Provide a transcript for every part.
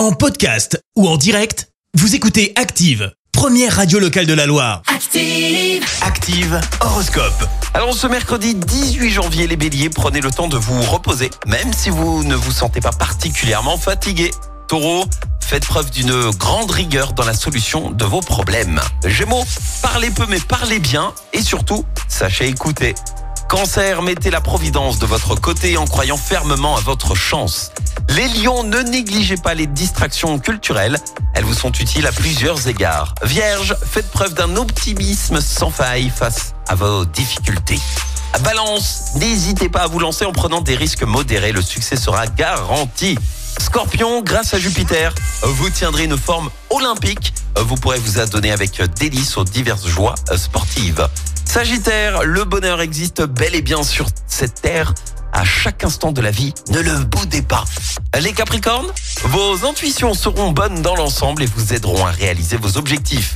En podcast ou en direct, vous écoutez Active, première radio locale de la Loire. Active. Active Horoscope. Alors ce mercredi 18 janvier, les béliers, prenez le temps de vous reposer, même si vous ne vous sentez pas particulièrement fatigué. Taureau, faites preuve d'une grande rigueur dans la solution de vos problèmes. Gémeaux, parlez peu mais parlez bien et surtout, sachez écouter. Cancer, mettez la providence de votre côté en croyant fermement à votre chance. Les lions, ne négligez pas les distractions culturelles, elles vous sont utiles à plusieurs égards. Vierge, faites preuve d'un optimisme sans faille face à vos difficultés. Balance, n'hésitez pas à vous lancer en prenant des risques modérés, le succès sera garanti. Scorpion, grâce à Jupiter, vous tiendrez une forme olympique. Vous pourrez vous adonner avec délice aux diverses joies sportives. Sagittaire, le bonheur existe bel et bien sur cette terre. À chaque instant de la vie, ne le boudez pas. Les Capricornes, vos intuitions seront bonnes dans l'ensemble et vous aideront à réaliser vos objectifs.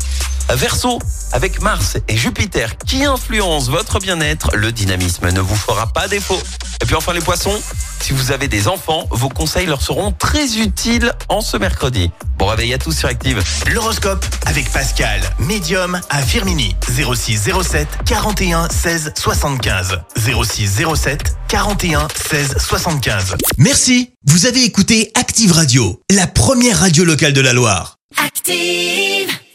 Verseau, avec Mars et Jupiter qui influencent votre bien-être, le dynamisme ne vous fera pas défaut. Et puis enfin les poissons, si vous avez des enfants, vos conseils leur seront très utiles en ce mercredi. Bon réveil à tous sur Active. L'horoscope avec Pascal, médium à Firmini. 06 07 41 16 75. 06 07 41 16 75. Merci. Vous avez écouté Active Radio, la première radio locale de la Loire. Active.